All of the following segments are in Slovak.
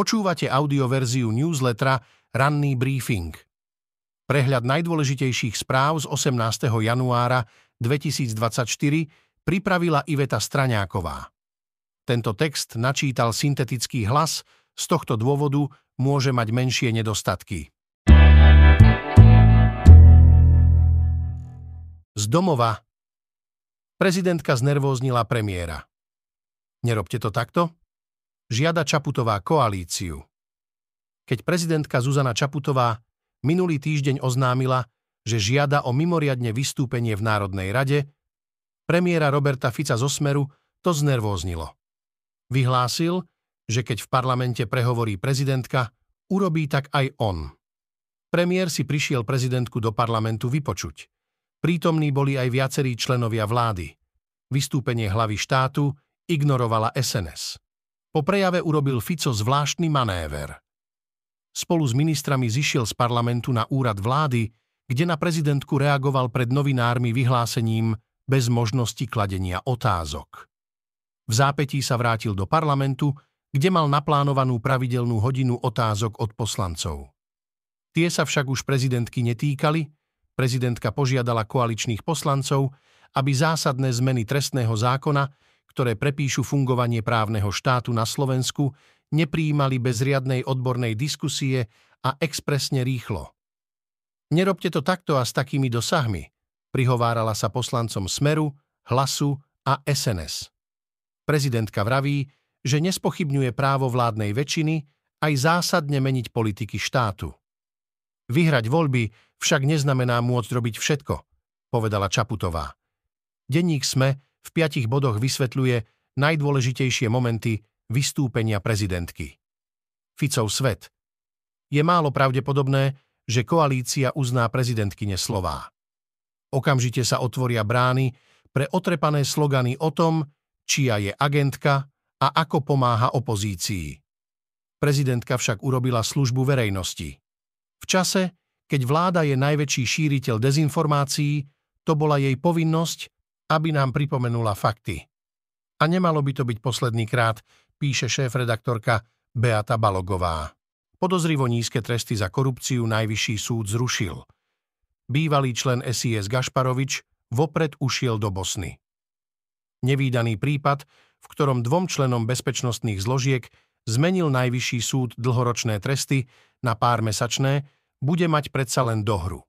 Počúvate audioverziu newslettera Ranný briefing. Prehľad najdôležitejších správ z 18. januára 2024 pripravila Iveta Straňáková. Tento text načítal syntetický hlas, z tohto dôvodu môže mať menšie nedostatky. Z domova Prezidentka znervóznila premiéra. Nerobte to takto? Žiada Čaputová koalíciu. Keď prezidentka Zuzana Čaputová minulý týždeň oznámila, že žiada o mimoriadne vystúpenie v Národnej rade, premiéra Roberta Fica zo Smeru to znervóznilo. Vyhlásil, že keď v parlamente prehovorí prezidentka, urobí tak aj on. Premiér si prišiel prezidentku do parlamentu vypočuť. Prítomní boli aj viacerí členovia vlády. Vystúpenie hlavy štátu ignorovala SNS. Po prejave urobil Fico zvláštny manéver. Spolu s ministrami zišiel z parlamentu na úrad vlády, kde na prezidentku reagoval pred novinármi vyhlásením bez možnosti kladenia otázok. V zápetí sa vrátil do parlamentu, kde mal naplánovanú pravidelnú hodinu otázok od poslancov. Tie sa však už prezidentky netýkali, prezidentka požiadala koaličných poslancov, aby zásadné zmeny trestného zákona ktoré prepíšu fungovanie právneho štátu na Slovensku, nepríjmali bez riadnej odbornej diskusie a expresne rýchlo. Nerobte to takto a s takými dosahmi, prihovárala sa poslancom Smeru, Hlasu a SNS. Prezidentka vraví, že nespochybňuje právo vládnej väčšiny aj zásadne meniť politiky štátu. Vyhrať voľby však neznamená môcť robiť všetko, povedala Čaputová. Denník SME v piatich bodoch vysvetľuje najdôležitejšie momenty vystúpenia prezidentky. Ficov svet. Je málo pravdepodobné, že koalícia uzná prezidentkyne slová. Okamžite sa otvoria brány pre otrepané slogany o tom, čia je agentka a ako pomáha opozícii. Prezidentka však urobila službu verejnosti. V čase, keď vláda je najväčší šíriteľ dezinformácií, to bola jej povinnosť aby nám pripomenula fakty. A nemalo by to byť posledný krát, píše šéf-redaktorka Beata Balogová. Podozrivo nízke tresty za korupciu najvyšší súd zrušil. Bývalý člen SIS Gašparovič vopred ušiel do Bosny. Nevýdaný prípad, v ktorom dvom členom bezpečnostných zložiek zmenil najvyšší súd dlhoročné tresty na pár mesačné, bude mať predsa len dohru.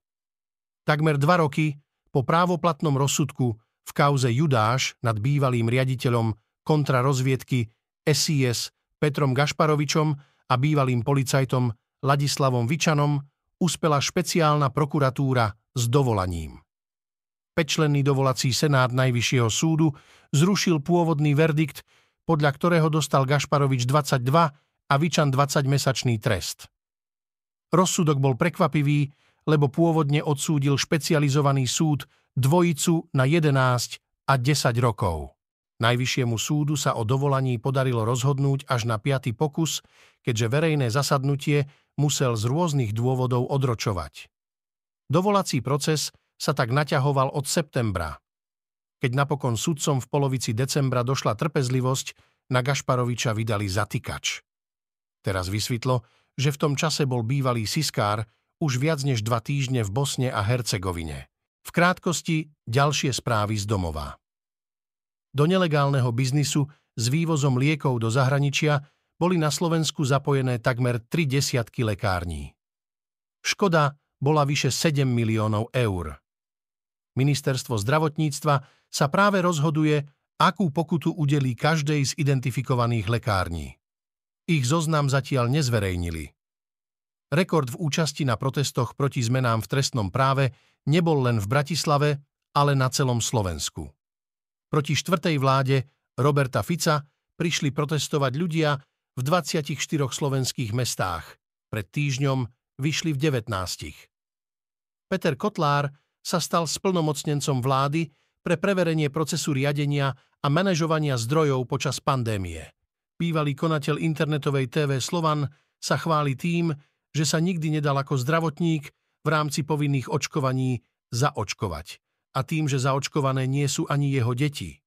Takmer dva roky po právoplatnom rozsudku v kauze Judáš nad bývalým riaditeľom kontrarozviedky SIS Petrom Gašparovičom a bývalým policajtom Ladislavom Vičanom uspela špeciálna prokuratúra s dovolaním. Pečlenný dovolací senát Najvyššieho súdu zrušil pôvodný verdikt, podľa ktorého dostal Gašparovič 22 a Vičan 20-mesačný trest. Rozsudok bol prekvapivý, lebo pôvodne odsúdil špecializovaný súd dvojicu na 11 a 10 rokov. Najvyššiemu súdu sa o dovolaní podarilo rozhodnúť až na piaty pokus, keďže verejné zasadnutie musel z rôznych dôvodov odročovať. Dovolací proces sa tak naťahoval od septembra. Keď napokon sudcom v polovici decembra došla trpezlivosť, na Gašparoviča vydali zatýkač. Teraz vysvetlo, že v tom čase bol bývalý Siskár už viac než dva týždne v Bosne a Hercegovine. V krátkosti ďalšie správy z domova. Do nelegálneho biznisu s vývozom liekov do zahraničia boli na Slovensku zapojené takmer tri desiatky lekární. Škoda bola vyše 7 miliónov eur. Ministerstvo zdravotníctva sa práve rozhoduje, akú pokutu udelí každej z identifikovaných lekární. Ich zoznam zatiaľ nezverejnili. Rekord v účasti na protestoch proti zmenám v trestnom práve nebol len v Bratislave, ale na celom Slovensku. Proti štvrtej vláde Roberta Fica prišli protestovať ľudia v 24 slovenských mestách. Pred týždňom vyšli v 19. Peter Kotlár sa stal splnomocnencom vlády pre preverenie procesu riadenia a manažovania zdrojov počas pandémie. Bývalý konateľ internetovej TV Slovan sa chváli tým, že sa nikdy nedal ako zdravotník v rámci povinných očkovaní zaočkovať. A tým, že zaočkované nie sú ani jeho deti.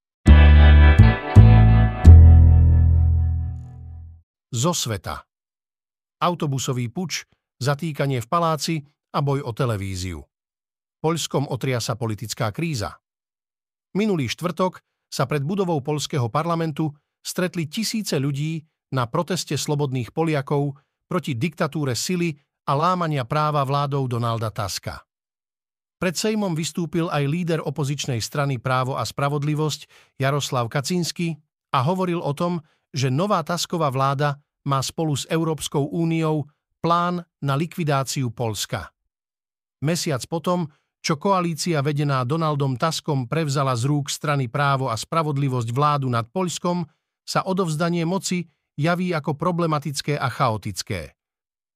Zo sveta. autobusový puč, zatýkanie v paláci a boj o televíziu. Poľskom otria sa politická kríza. Minulý štvrtok sa pred budovou polského parlamentu stretli tisíce ľudí na proteste slobodných Poliakov proti diktatúre sily a lámania práva vládou Donalda Taska. Pred Sejmom vystúpil aj líder opozičnej strany Právo a spravodlivosť Jaroslav Kacinsky a hovoril o tom, že nová Tasková vláda má spolu s Európskou úniou plán na likvidáciu Polska. Mesiac potom, čo koalícia vedená Donaldom Taskom prevzala z rúk strany Právo a spravodlivosť vládu nad Poľskom, sa odovzdanie moci javí ako problematické a chaotické.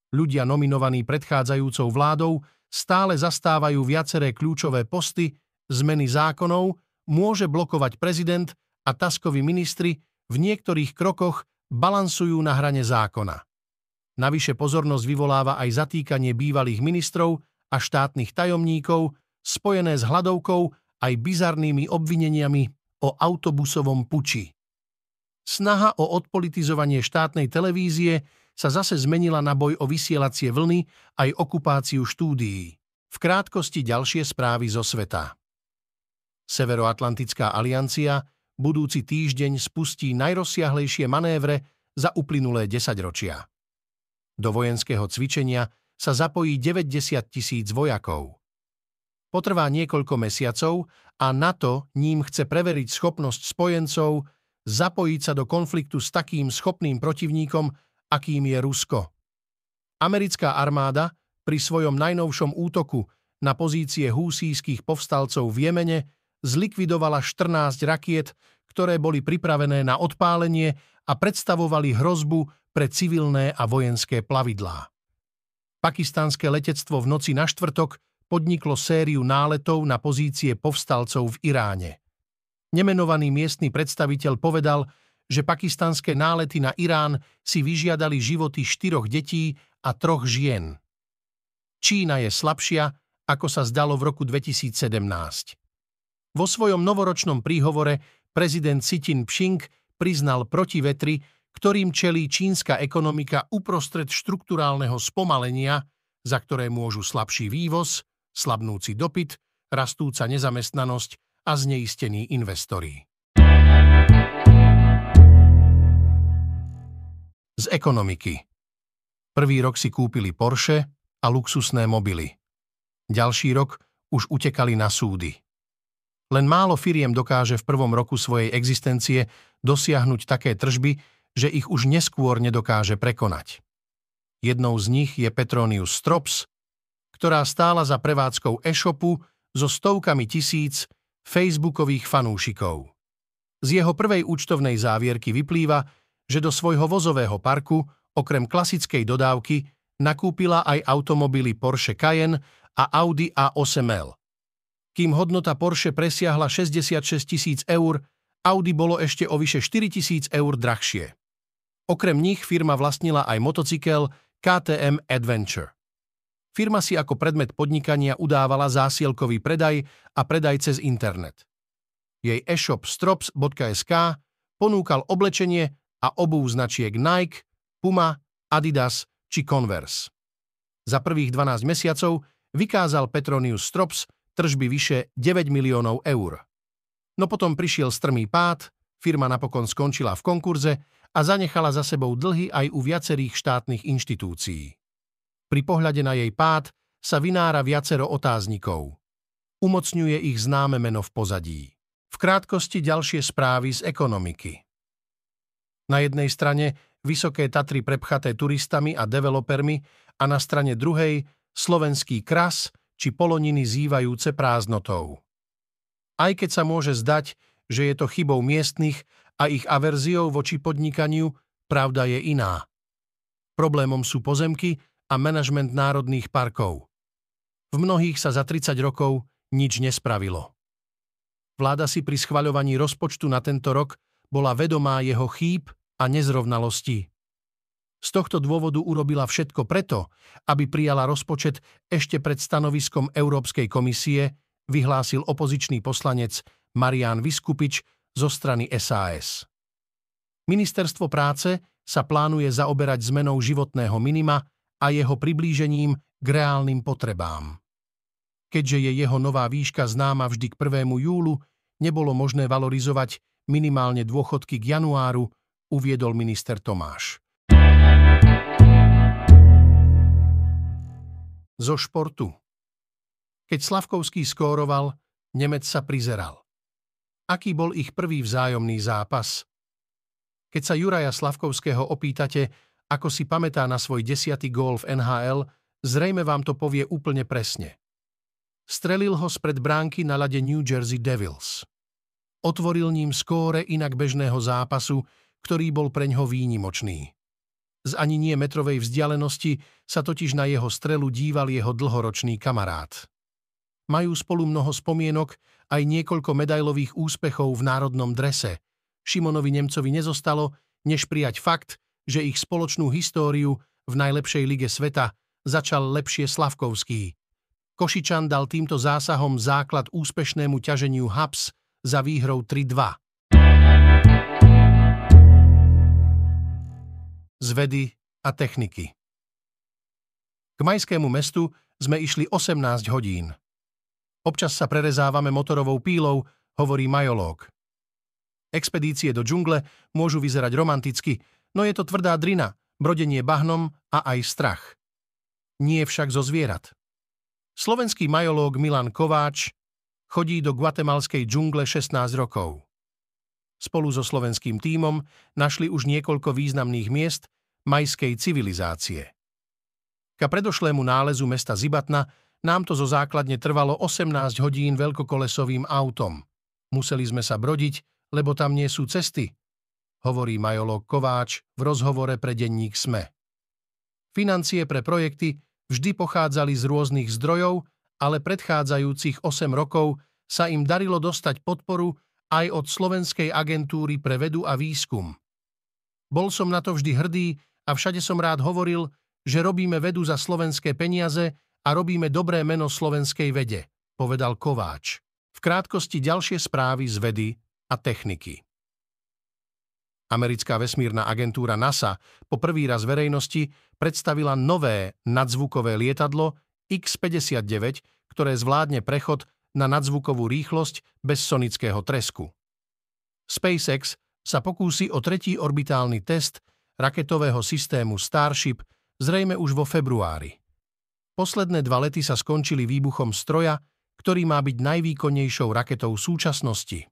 Ľudia nominovaní predchádzajúcou vládou stále zastávajú viaceré kľúčové posty, zmeny zákonov, môže blokovať prezident a Taskovi ministri v niektorých krokoch balansujú na hrane zákona. Navyše pozornosť vyvoláva aj zatýkanie bývalých ministrov a štátnych tajomníkov, spojené s hladovkou aj bizarnými obvineniami o autobusovom puči. Snaha o odpolitizovanie štátnej televízie sa zase zmenila na boj o vysielacie vlny aj okupáciu štúdií. V krátkosti ďalšie správy zo sveta. Severoatlantická aliancia budúci týždeň spustí najrozsiahlejšie manévre za uplynulé desaťročia. Do vojenského cvičenia sa zapojí 90 tisíc vojakov. Potrvá niekoľko mesiacov a NATO ním chce preveriť schopnosť spojencov zapojiť sa do konfliktu s takým schopným protivníkom, akým je Rusko. Americká armáda pri svojom najnovšom útoku na pozície húsijských povstalcov v Jemene zlikvidovala 14 rakiet, ktoré boli pripravené na odpálenie a predstavovali hrozbu pre civilné a vojenské plavidlá. Pakistanské letectvo v noci na štvrtok podniklo sériu náletov na pozície povstalcov v Iráne. Nemenovaný miestny predstaviteľ povedal, že pakistanské nálety na Irán si vyžiadali životy štyroch detí a troch žien. Čína je slabšia, ako sa zdalo v roku 2017. Vo svojom novoročnom príhovore prezident Xi Jinping priznal protivetry, ktorým čelí čínska ekonomika uprostred štrukturálneho spomalenia, za ktoré môžu slabší vývoz, slabnúci dopyt, rastúca nezamestnanosť a zneistení investori. Z ekonomiky. Prvý rok si kúpili Porsche a luxusné mobily. Ďalší rok už utekali na súdy. Len málo firiem dokáže v prvom roku svojej existencie dosiahnuť také tržby, že ich už neskôr nedokáže prekonať. Jednou z nich je Petronius Strops, ktorá stála za prevádzkou e-shopu so stovkami tisíc facebookových fanúšikov. Z jeho prvej účtovnej závierky vyplýva, že do svojho vozového parku, okrem klasickej dodávky, nakúpila aj automobily Porsche Cayenne a Audi A8L. Kým hodnota Porsche presiahla 66 tisíc eur, Audi bolo ešte o vyše 4 tisíc eur drahšie. Okrem nich firma vlastnila aj motocykel KTM Adventure. Firma si ako predmet podnikania udávala zásielkový predaj a predaj cez internet. Jej e-shop strops.sk ponúkal oblečenie a obuv značiek Nike, Puma, Adidas či Converse. Za prvých 12 mesiacov vykázal Petronius Strops tržby vyše 9 miliónov eur. No potom prišiel strmý pád, firma napokon skončila v konkurze a zanechala za sebou dlhy aj u viacerých štátnych inštitúcií. Pri pohľade na jej pád sa vynára viacero otáznikov. Umocňuje ich známe meno v pozadí. V krátkosti ďalšie správy z ekonomiky. Na jednej strane vysoké Tatry prepchaté turistami a developermi a na strane druhej slovenský kras či poloniny zývajúce prázdnotou. Aj keď sa môže zdať, že je to chybou miestnych a ich averziou voči podnikaniu, pravda je iná. Problémom sú pozemky a manažment národných parkov. V mnohých sa za 30 rokov nič nespravilo. Vláda si pri schvaľovaní rozpočtu na tento rok bola vedomá jeho chýb a nezrovnalosti. Z tohto dôvodu urobila všetko preto, aby prijala rozpočet ešte pred stanoviskom Európskej komisie, vyhlásil opozičný poslanec Marian Vyskupič zo strany SAS. Ministerstvo práce sa plánuje zaoberať zmenou životného minima a jeho priblížením k reálnym potrebám. Keďže je jeho nová výška známa vždy k 1. júlu, nebolo možné valorizovať minimálne dôchodky k januáru, uviedol minister Tomáš. Zo športu Keď Slavkovský skóroval, Nemec sa prizeral. Aký bol ich prvý vzájomný zápas? Keď sa Juraja Slavkovského opýtate, ako si pamätá na svoj desiatý gól v NHL, zrejme vám to povie úplne presne. Strelil ho spred bránky na lade New Jersey Devils. Otvoril ním skóre inak bežného zápasu, ktorý bol preňho výnimočný. Z ani nie metrovej vzdialenosti sa totiž na jeho strelu díval jeho dlhoročný kamarát. Majú spolu mnoho spomienok, aj niekoľko medailových úspechov v národnom drese. Šimonovi Nemcovi nezostalo, než prijať fakt, že ich spoločnú históriu v najlepšej lige sveta začal lepšie Slavkovský. Košičan dal týmto zásahom základ úspešnému ťaženiu Habs za výhrou 3-2. Z vedy a techniky K majskému mestu sme išli 18 hodín. Občas sa prerezávame motorovou pílou, hovorí majológ. Expedície do džungle môžu vyzerať romanticky, no je to tvrdá drina, brodenie bahnom a aj strach. Nie však zo zvierat. Slovenský majológ Milan Kováč chodí do guatemalskej džungle 16 rokov. Spolu so slovenským tímom našli už niekoľko významných miest majskej civilizácie. Ka predošlému nálezu mesta Zibatna nám to zo základne trvalo 18 hodín veľkokolesovým autom. Museli sme sa brodiť, lebo tam nie sú cesty, hovorí majolog Kováč v rozhovore pre denník SME. Financie pre projekty vždy pochádzali z rôznych zdrojov, ale predchádzajúcich 8 rokov sa im darilo dostať podporu aj od Slovenskej agentúry pre vedu a výskum. Bol som na to vždy hrdý a všade som rád hovoril, že robíme vedu za slovenské peniaze a robíme dobré meno slovenskej vede, povedal Kováč. V krátkosti ďalšie správy z vedy a techniky. Americká vesmírna agentúra NASA po prvý raz verejnosti predstavila nové nadzvukové lietadlo X-59, ktoré zvládne prechod na nadzvukovú rýchlosť bez sonického tresku. SpaceX sa pokúsi o tretí orbitálny test raketového systému Starship zrejme už vo februári. Posledné dva lety sa skončili výbuchom stroja, ktorý má byť najvýkonnejšou raketou súčasnosti.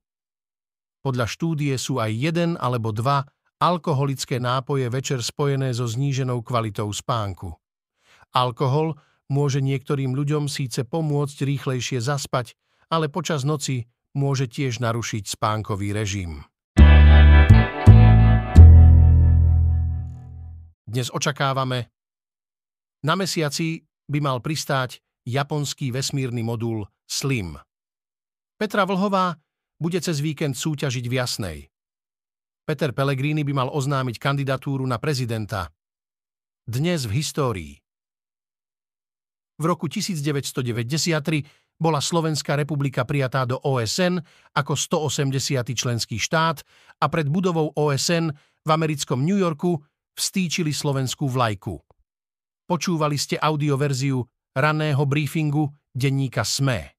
Podľa štúdie sú aj jeden alebo dva alkoholické nápoje večer spojené so zníženou kvalitou spánku. Alkohol môže niektorým ľuďom síce pomôcť rýchlejšie zaspať, ale počas noci môže tiež narušiť spánkový režim. Dnes očakávame na mesiaci by mal pristáť japonský vesmírny modul SLIM. Petra Vlhová bude cez víkend súťažiť v Jasnej. Peter Pellegrini by mal oznámiť kandidatúru na prezidenta. Dnes v histórii. V roku 1993 bola Slovenská republika prijatá do OSN ako 180. členský štát a pred budovou OSN v americkom New Yorku vstýčili slovenskú vlajku. Počúvali ste audioverziu raného briefingu denníka SME.